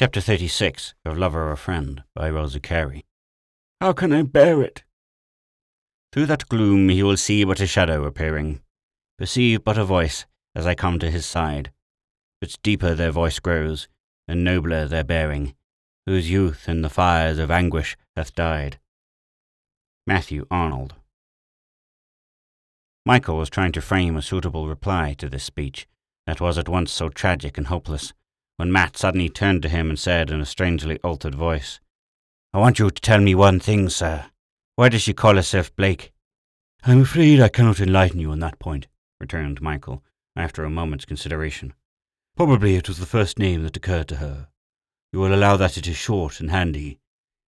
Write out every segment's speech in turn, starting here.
Chapter 36 of Lover or Friend by Rosa Carey. How can I bear it? Through that gloom he will see but a shadow appearing, perceive but a voice as I come to his side. But deeper their voice grows, and nobler their bearing, whose youth in the fires of anguish hath died. Matthew Arnold. Michael was trying to frame a suitable reply to this speech that was at once so tragic and hopeless, when Matt suddenly turned to him and said in a strangely altered voice, I want you to tell me one thing, sir. Why does she call herself Blake? I'm afraid I cannot enlighten you on that point, returned Michael, after a moment's consideration. Probably it was the first name that occurred to her. You will allow that it is short and handy,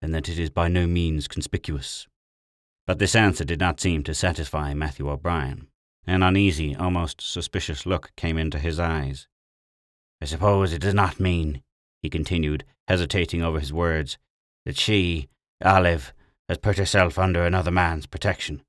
and that it is by no means conspicuous. But this answer did not seem to satisfy Matthew O'Brien. An uneasy, almost suspicious look came into his eyes. I suppose it does not mean, he continued, hesitating over his words, that she, Olive, has put herself under another man's protection.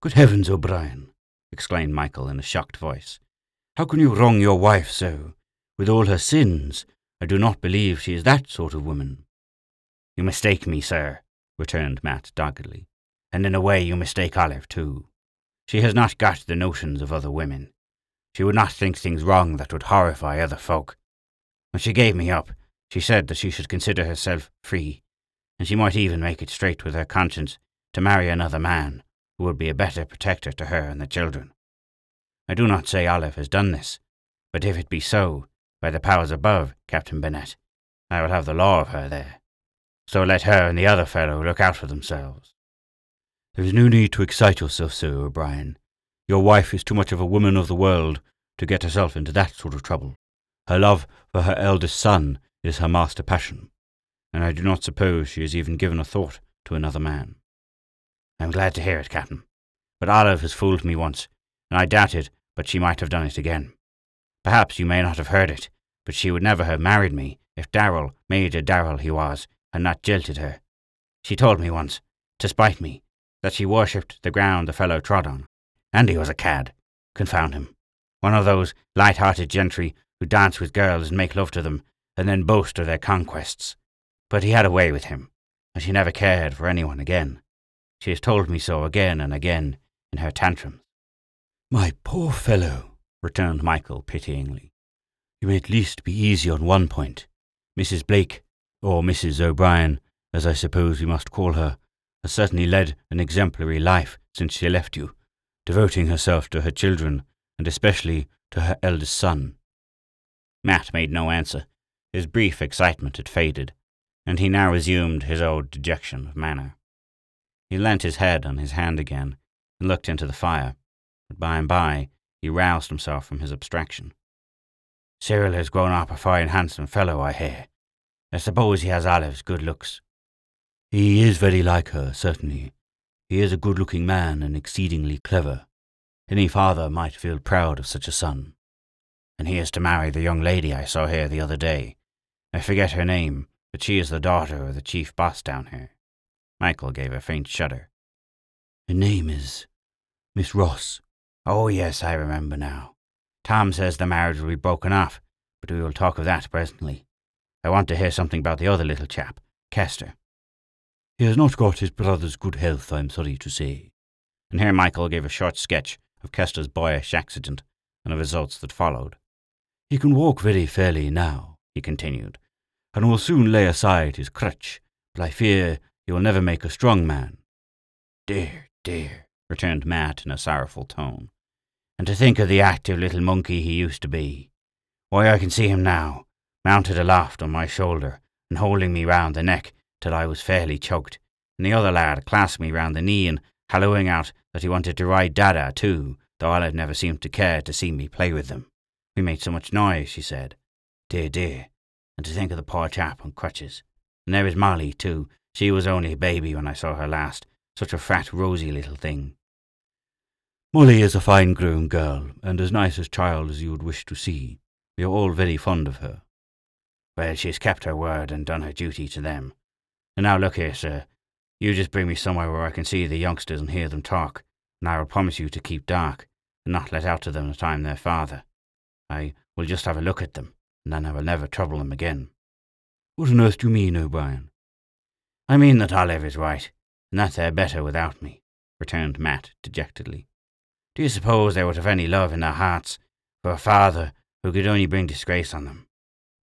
Good heavens, O'Brien, exclaimed Michael in a shocked voice. How can you wrong your wife so? With all her sins, I do not believe she is that sort of woman. You mistake me, sir, returned Matt doggedly, and in a way you mistake Olive too. She has not got the notions of other women. She would not think things wrong that would horrify other folk. When she gave me up, she said that she should consider herself free, and she might even make it straight with her conscience to marry another man who would be a better protector to her and the children. I do not say Olive has done this, but if it be so, by the powers above, Captain Burnett, I will have the law of her there. So let her and the other fellow look out for themselves. There is no need to excite yourself, Sir O'Brien. Your wife is too much of a woman of the world to get herself into that sort of trouble. Her love for her eldest son is her master passion, and I do not suppose she has even given a thought to another man. I am glad to hear it, Captain. But Olive has fooled me once, and I doubted but she might have done it again. Perhaps you may not have heard it, but she would never have married me if Darrell, Major Darrell he was, had not jilted her. She told me once, to spite me, that she worshipped the ground the fellow trod on. And he was a cad. Confound him. One of those light-hearted gentry who dance with girls and make love to them, and then boast of their conquests. But he had a way with him, and she never cared for anyone again. She has told me so again and again in her tantrums. My poor fellow, returned Michael pityingly. You may at least be easy on one point. Mrs. Blake, or Mrs. O'Brien, as I suppose we must call her, has certainly led an exemplary life since she left you, devoting herself to her children, and especially to her eldest son. Matt made no answer. His brief excitement had faded, and he now resumed his old dejection of manner. He leant his head on his hand again, and looked into the fire but by and by he roused himself from his abstraction. Cyril has grown up a fine handsome fellow, I hear. I suppose he has Olive's good looks. He is very like her, certainly. He is a good-looking man and exceedingly clever. Any father might feel proud of such a son. And he is to marry the young lady I saw here the other day. I forget her name, but she is the daughter of the chief boss down here. Michael gave a faint shudder. Her name is Miss Ross. Oh, yes, I remember now. Tom says the marriage will be broken off, but we will talk of that presently. I want to hear something about the other little chap, Kester. He has not got his brother's good health, I am sorry to say. And here Michael gave a short sketch of Kester's boyish accident and the results that followed. He can walk very fairly now, he continued, and will soon lay aside his crutch, but I fear he will never make a strong man. Dear, dear, returned Matt in a sorrowful tone. And to think of the active little monkey he used to be. Why, I can see him now, mounted aloft on my shoulder and holding me round the neck till I was fairly choked, and the other lad clasped me round the knee and hallooing out that he wanted to ride Dada too, though Olive never seemed to care to see me play with them. We made so much noise, she said. Dear, dear. And to think of the poor chap on crutches. And there is Molly, too. She was only a baby when I saw her last. Such a fat, rosy little thing. Molly is a fine grown girl, and as nice a child as you would wish to see. We are all very fond of her. Well, she has kept her word and done her duty to them. And now look here, sir. You just bring me somewhere where I can see the youngsters and hear them talk, and I will promise you to keep dark, and not let out to them that I am their father. I will just have a look at them, and then I will never trouble them again. What on earth do you mean, O'Brien? I mean that Olive is right, and that they're better without me, returned Matt dejectedly. Do you suppose they would have any love in their hearts for a father who could only bring disgrace on them?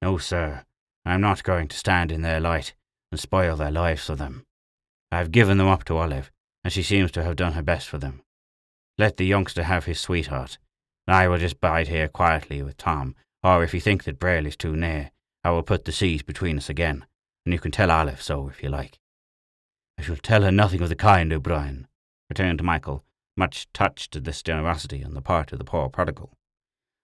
No, sir, I am not going to stand in their light and spoil their lives for them. I have given them up to Olive, and she seems to have done her best for them. Let the youngster have his sweetheart, and I will just bide here quietly with Tom, or if you think that Braille is too near, I will put the seas between us again, and you can tell Olive so if you like. I shall tell her nothing of the kind, O'Brien, returned Michael, much touched at this generosity on the part of the poor prodigal.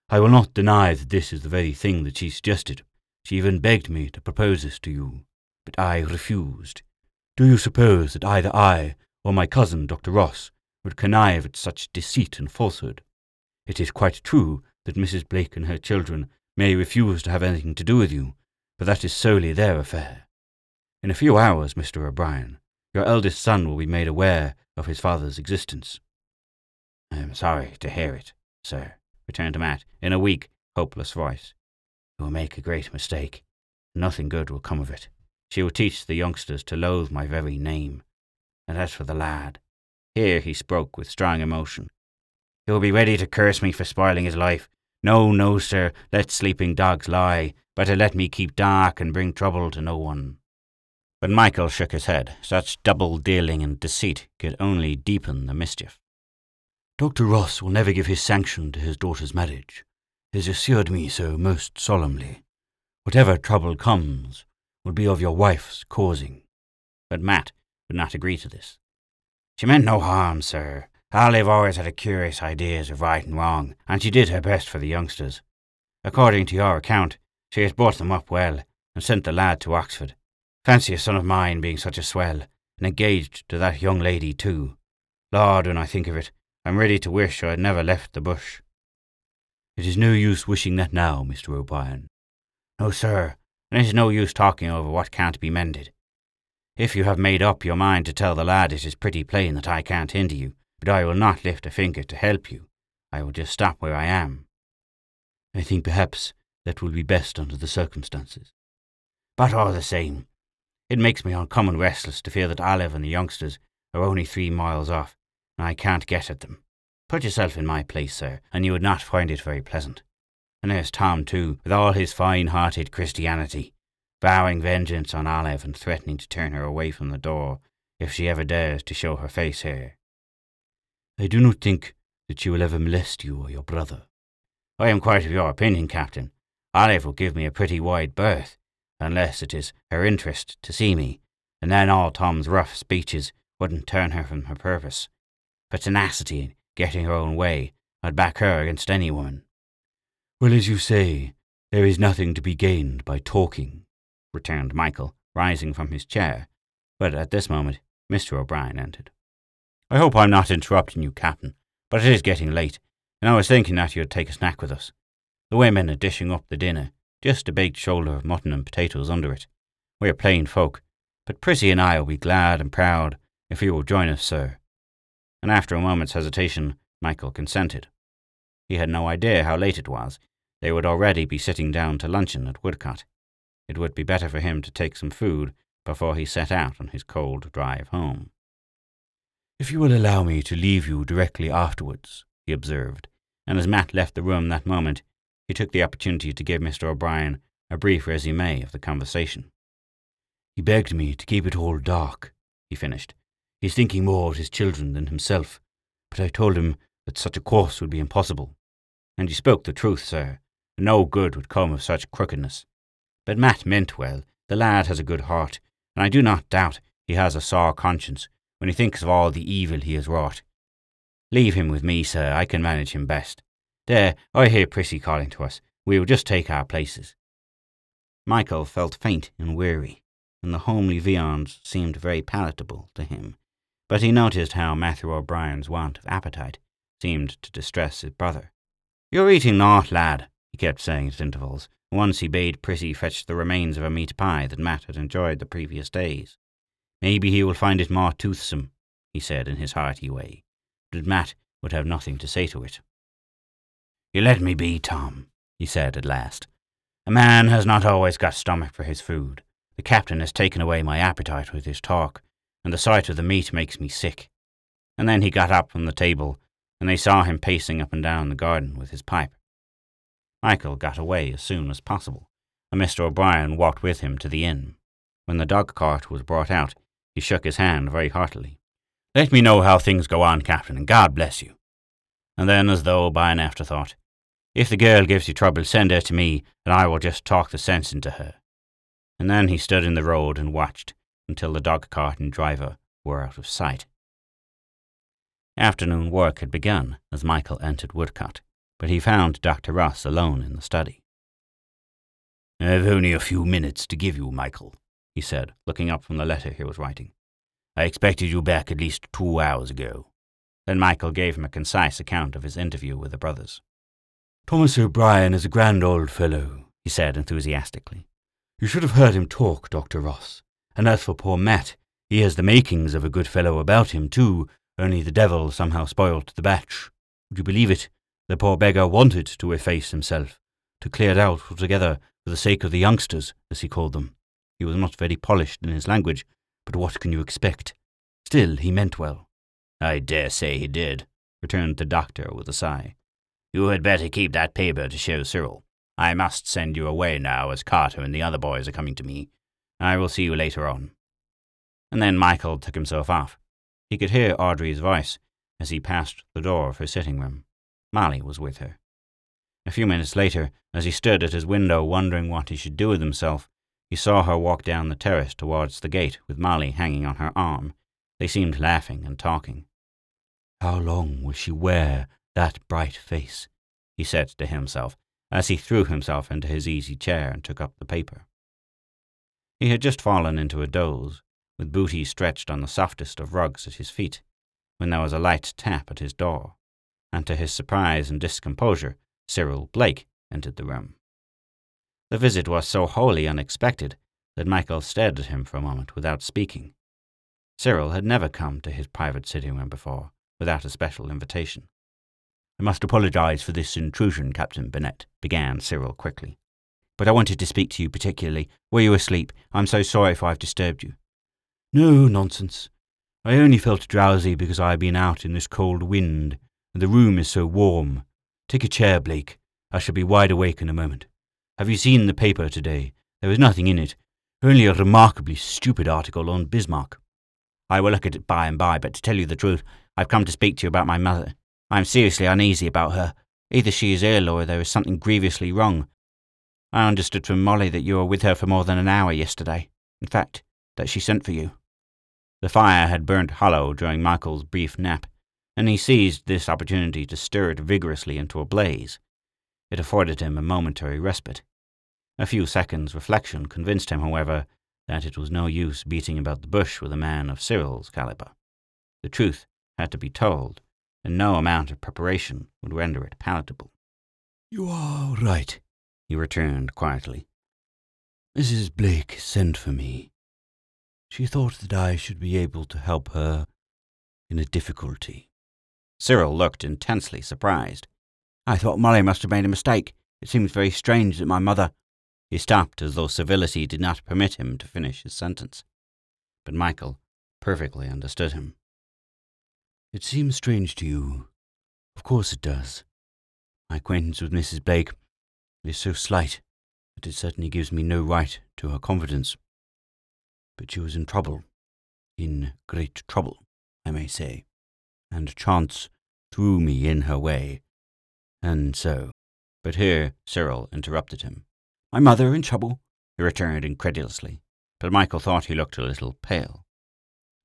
I will not deny that this is the very thing that she suggested. She even begged me to propose this to you, but I refused. Do you suppose that either I or my cousin, Dr. Ross, would connive at such deceit and falsehood? It is quite true that Mrs. Blake and her children may refuse to have anything to do with you, but that is solely their affair. In a few hours, Mr. O'Brien, your eldest son will be made aware of his father's existence. I am sorry to hear it, sir, returned Matt in a weak, hopeless voice. You will make a great mistake. Nothing good will come of it. She will teach the youngsters to loathe my very name. And as for the lad, here he spoke with strong emotion. He will be ready to curse me for spoiling his life. No, no, sir, let sleeping dogs lie. Better let me keep dark and bring trouble to no one. But Michael shook his head. Such double dealing and deceit could only deepen the mischief. Dr. Ross will never give his sanction to his daughter's marriage. He has assured me so most solemnly. Whatever trouble comes will be of your wife's causing. But Matt would not agree to this. She meant no harm, sir. Olive always had a curious ideas of right and wrong, and she did her best for the youngsters. According to your account, she has brought them up well, and sent the lad to Oxford. Fancy a son of mine being such a swell, and engaged to that young lady too. Lord, when I think of it, I'm ready to wish I had never left the bush. It is no use wishing that now, Mr. O'Brien. No, sir, and it is no use talking over what can't be mended. If you have made up your mind to tell the lad, it is pretty plain that I can't hinder you, but I will not lift a finger to help you. I will just stop where I am. I think perhaps that will be best under the circumstances. But all the same, it makes me uncommon restless to feel that Olive and the youngsters are only three miles off, and I can't get at them. Put yourself in my place, sir, and you would not find it very pleasant. And there's Tom, too, with all his fine hearted Christianity, vowing vengeance on Olive and threatening to turn her away from the door if she ever dares to show her face here. I do not think that she will ever molest you or your brother. I am quite of your opinion, Captain. Olive will give me a pretty wide berth, unless it is her interest to see me, and then all Tom's rough speeches wouldn't turn her from her purpose. Pertinacity in getting her own way, I'd back her against any woman. Well, as you say, there is nothing to be gained by talking, returned Michael, rising from his chair. But at this moment, Mr. O'Brien entered. I hope I'm not interrupting you, Captain, but it is getting late, and I was thinking that you'd take a snack with us. The women are dishing up the dinner, just a baked shoulder of mutton and potatoes under it. We're plain folk, but Prissy and I will be glad and proud if you will join us, sir and after a moment's hesitation, Michael consented. He had no idea how late it was. They would already be sitting down to luncheon at Woodcote. It would be better for him to take some food before he set out on his cold drive home. If you will allow me to leave you directly afterwards, he observed, and as Matt left the room that moment, he took the opportunity to give Mr. O'Brien a brief resume of the conversation. He begged me to keep it all dark, he finished, He's thinking more of his children than himself, but I told him that such a course would be impossible. And you spoke the truth, sir. No good would come of such crookedness. But Matt meant well. The lad has a good heart, and I do not doubt he has a sore conscience when he thinks of all the evil he has wrought. Leave him with me, sir. I can manage him best. There, I hear Prissy calling to us. We will just take our places. Michael felt faint and weary, and the homely viands seemed very palatable to him but he noticed how Matthew O'Brien's want of appetite seemed to distress his brother. You're eating naught, lad, he kept saying at intervals. Once he bade Prissy fetch the remains of a meat pie that Matt had enjoyed the previous days. Maybe he will find it more toothsome, he said in his hearty way, but Matt would have nothing to say to it. You let me be, Tom, he said at last. A man has not always got stomach for his food, The captain has taken away my appetite with his talk, and the sight of the meat makes me sick. And then he got up from the table, and they saw him pacing up and down the garden with his pipe. Michael got away as soon as possible, and Mr. O'Brien walked with him to the inn. When the dog cart was brought out, he shook his hand very heartily. Let me know how things go on, Captain, and God bless you. And then, as though by an afterthought, if the girl gives you trouble, send her to me, and I will just talk the sense into her. And then he stood in the road and watched until the dog cart and driver were out of sight. Afternoon work had begun as Michael entered Woodcote, but he found Dr. Ross alone in the study. I've only a few minutes to give you, Michael, he said, looking up from the letter he was writing. I expected you back at least two hours ago. Then Michael gave him a concise account of his interview with the brothers. Thomas O'Brien is a grand old fellow, he said enthusiastically. You should have heard him talk, Dr. Ross. And as for poor Matt, he has the makings of a good fellow about him, too, only the devil somehow spoilt the batch. Would you believe it? The poor beggar wanted to efface himself, to clear it out altogether for the sake of the youngsters, as he called them. He was not very polished in his language, but what can you expect? Still, he meant well. I dare say he did, returned the doctor with a sigh. You had better keep that paper to show Cyril. I must send you away now, as Carter and the other boys are coming to me. I will see you later on. And then Michael took himself off. He could hear Audrey's voice as he passed the door of her sitting room. Molly was with her. A few minutes later, as he stood at his window wondering what he should do with himself, he saw her walk down the terrace towards the gate with Molly hanging on her arm. They seemed laughing and talking. How long will she wear that bright face? he said to himself as he threw himself into his easy chair and took up the paper. He had just fallen into a doze, with Booty stretched on the softest of rugs at his feet, when there was a light tap at his door, and to his surprise and discomposure, Cyril Blake entered the room. The visit was so wholly unexpected that Michael stared at him for a moment without speaking. Cyril had never come to his private sitting room before without a special invitation. I must apologize for this intrusion, Captain Burnett, began Cyril quickly. But I wanted to speak to you particularly. Were you asleep? I'm so sorry if I've disturbed you. No, nonsense. I only felt drowsy because I have been out in this cold wind, and the room is so warm. Take a chair, Blake. I shall be wide awake in a moment. Have you seen the paper today? There is nothing in it, only a remarkably stupid article on Bismarck. I will look at it by and by, but to tell you the truth, I've come to speak to you about my mother. I am seriously uneasy about her. Either she is ill or there is something grievously wrong. I understood from Molly that you were with her for more than an hour yesterday. In fact, that she sent for you. The fire had burnt hollow during Michael's brief nap, and he seized this opportunity to stir it vigorously into a blaze. It afforded him a momentary respite. A few seconds' reflection convinced him, however, that it was no use beating about the bush with a man of Cyril's caliber. The truth had to be told, and no amount of preparation would render it palatable. You are right, he returned quietly. Mrs. Blake sent for me. She thought that I should be able to help her in a difficulty. Cyril looked intensely surprised. I thought Molly must have made a mistake. It seems very strange that my mother. He stopped as though civility did not permit him to finish his sentence. But Michael perfectly understood him. It seems strange to you. Of course it does. My acquaintance with Mrs. Blake is so slight that it certainly gives me no right to her confidence. But she was in trouble, in great trouble, I may say, and chance threw me in her way, and so. But here Cyril interrupted him. My mother in trouble? he returned incredulously, but Michael thought he looked a little pale.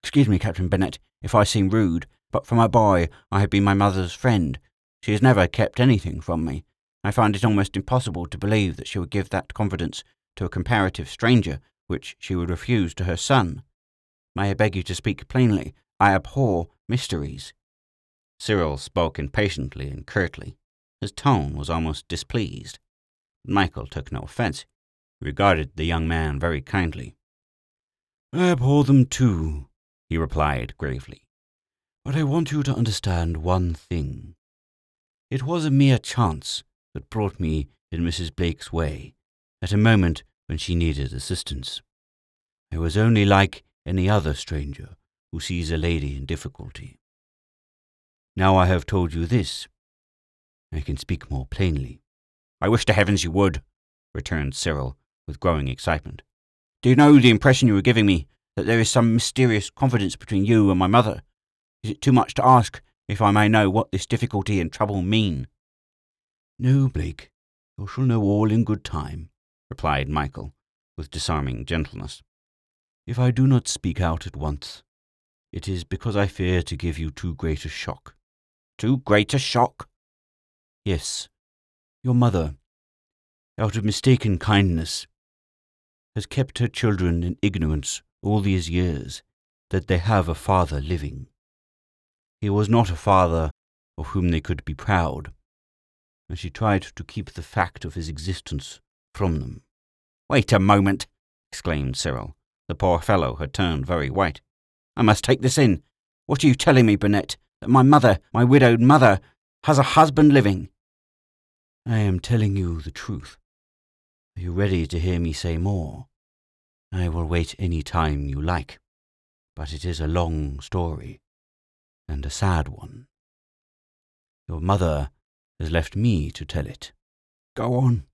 Excuse me, Captain Burnett, if I seem rude, but from a boy I have been my mother's friend. She has never kept anything from me. I find it almost impossible to believe that she would give that confidence to a comparative stranger which she would refuse to her son. May I beg you to speak plainly? I abhor mysteries. Cyril spoke impatiently and curtly. His tone was almost displeased. Michael took no offence. He regarded the young man very kindly. I abhor them too, he replied gravely. But I want you to understand one thing. It was a mere chance that brought me in Mrs. Blake's way at a moment when she needed assistance. I was only like any other stranger who sees a lady in difficulty. Now I have told you this, I can speak more plainly. I wish to heavens you would, returned Cyril, with growing excitement. Do you know the impression you are giving me that there is some mysterious confidence between you and my mother? Is it too much to ask if I may know what this difficulty and trouble mean? No, Blake. You shall know all in good time, replied Michael, with disarming gentleness. If I do not speak out at once, it is because I fear to give you too great a shock. Too great a shock? Yes, your mother, out of mistaken kindness, has kept her children in ignorance all these years that they have a father living. He was not a father of whom they could be proud, and she tried to keep the fact of his existence from them. Wait a moment, exclaimed Cyril. The poor fellow had turned very white. I must take this in. What are you telling me, Burnett? That my mother, my widowed mother, has a husband living? I am telling you the truth. Are you ready to hear me say more? I will wait any time you like, but it is a long story, and a sad one. Your mother has left me to tell it. Go on.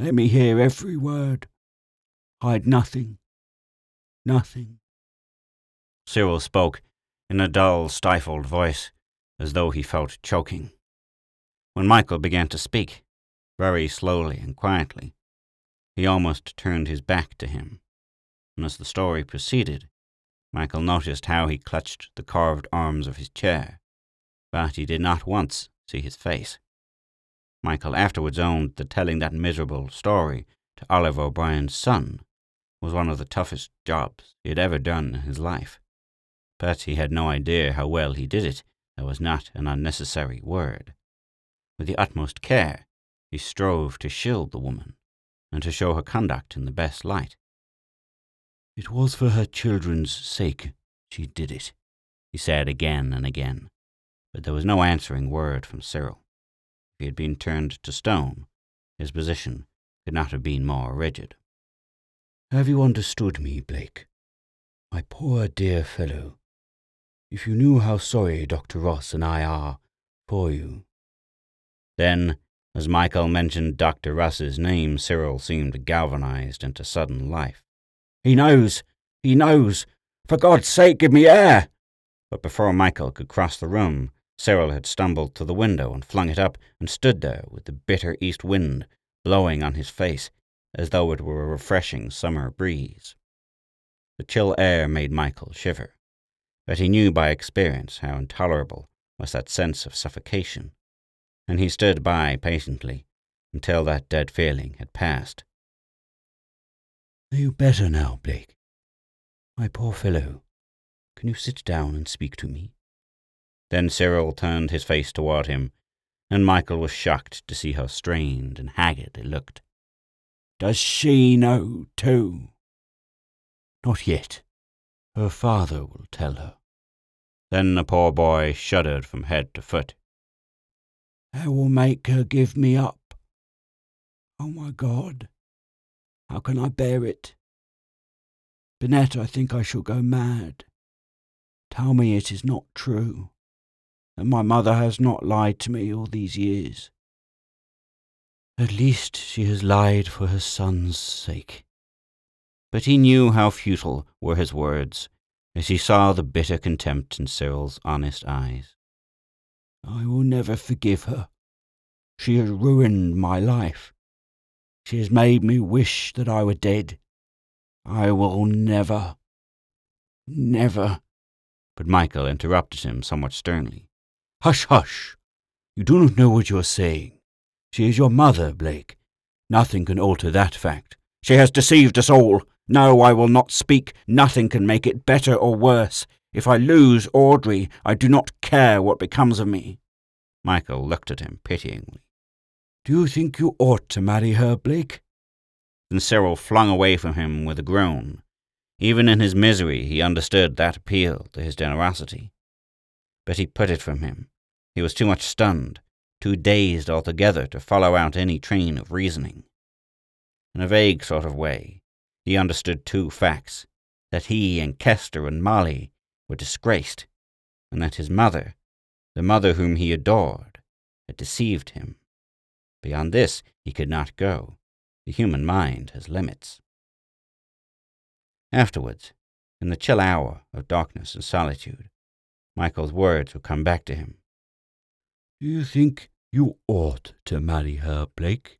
Let me hear every word. Hide nothing. Nothing. Cyril spoke in a dull, stifled voice, as though he felt choking. When Michael began to speak, very slowly and quietly, he almost turned his back to him, and as the story proceeded, Michael noticed how he clutched the carved arms of his chair, but he did not once see his face. Michael afterwards owned that telling that miserable story to Olive O'Brien's son was one of the toughest jobs he had ever done in his life. But he had no idea how well he did it. There was not an unnecessary word. With the utmost care, he strove to shield the woman, and to show her conduct in the best light. It was for her children's sake she did it, he said again and again, but there was no answering word from Cyril. He had been turned to stone, his position could not have been more rigid. Have you understood me, Blake? My poor dear fellow, if you knew how sorry Dr. Ross and I are for you, then, as Michael mentioned Dr. Ross's name, Cyril seemed galvanized into sudden life. He knows! He knows! For God's sake, give me air! But before Michael could cross the room, Cyril had stumbled to the window and flung it up and stood there with the bitter east wind blowing on his face as though it were a refreshing summer breeze. The chill air made Michael shiver, but he knew by experience how intolerable was that sense of suffocation and he stood by patiently until that dead feeling had passed. Are you better now, Blake? My poor fellow, can you sit down and speak to me? Then Cyril turned his face toward him, and Michael was shocked to see how strained and haggard it looked. Does she know, too? Not yet. Her father will tell her. Then the poor boy shuddered from head to foot. I will make her give me up. Oh my God, how can I bear it? Burnett, I think I shall go mad. Tell me it is not true, and my mother has not lied to me all these years. At least she has lied for her son's sake. But he knew how futile were his words as he saw the bitter contempt in Cyril's honest eyes. I will never forgive her. She has ruined my life. She has made me wish that I were dead. I will never, never. But Michael interrupted him somewhat sternly. Hush, hush! You do not know what you are saying. She is your mother, Blake. Nothing can alter that fact. She has deceived us all. No, I will not speak. Nothing can make it better or worse. If I lose Audrey, I do not care what becomes of me. Michael looked at him pityingly. Do you think you ought to marry her, Blake? Then Cyril flung away from him with a groan. Even in his misery, he understood that appeal to his generosity. But he put it from him. He was too much stunned, too dazed altogether to follow out any train of reasoning. In a vague sort of way, He understood two facts that he and Kester and Molly were disgraced, and that his mother, the mother whom he adored, had deceived him. Beyond this he could not go. The human mind has limits. Afterwards, in the chill hour of darkness and solitude, Michael's words would come back to him. Do you think you ought to marry her, Blake?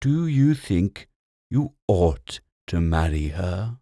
Do you think you ought to marry her?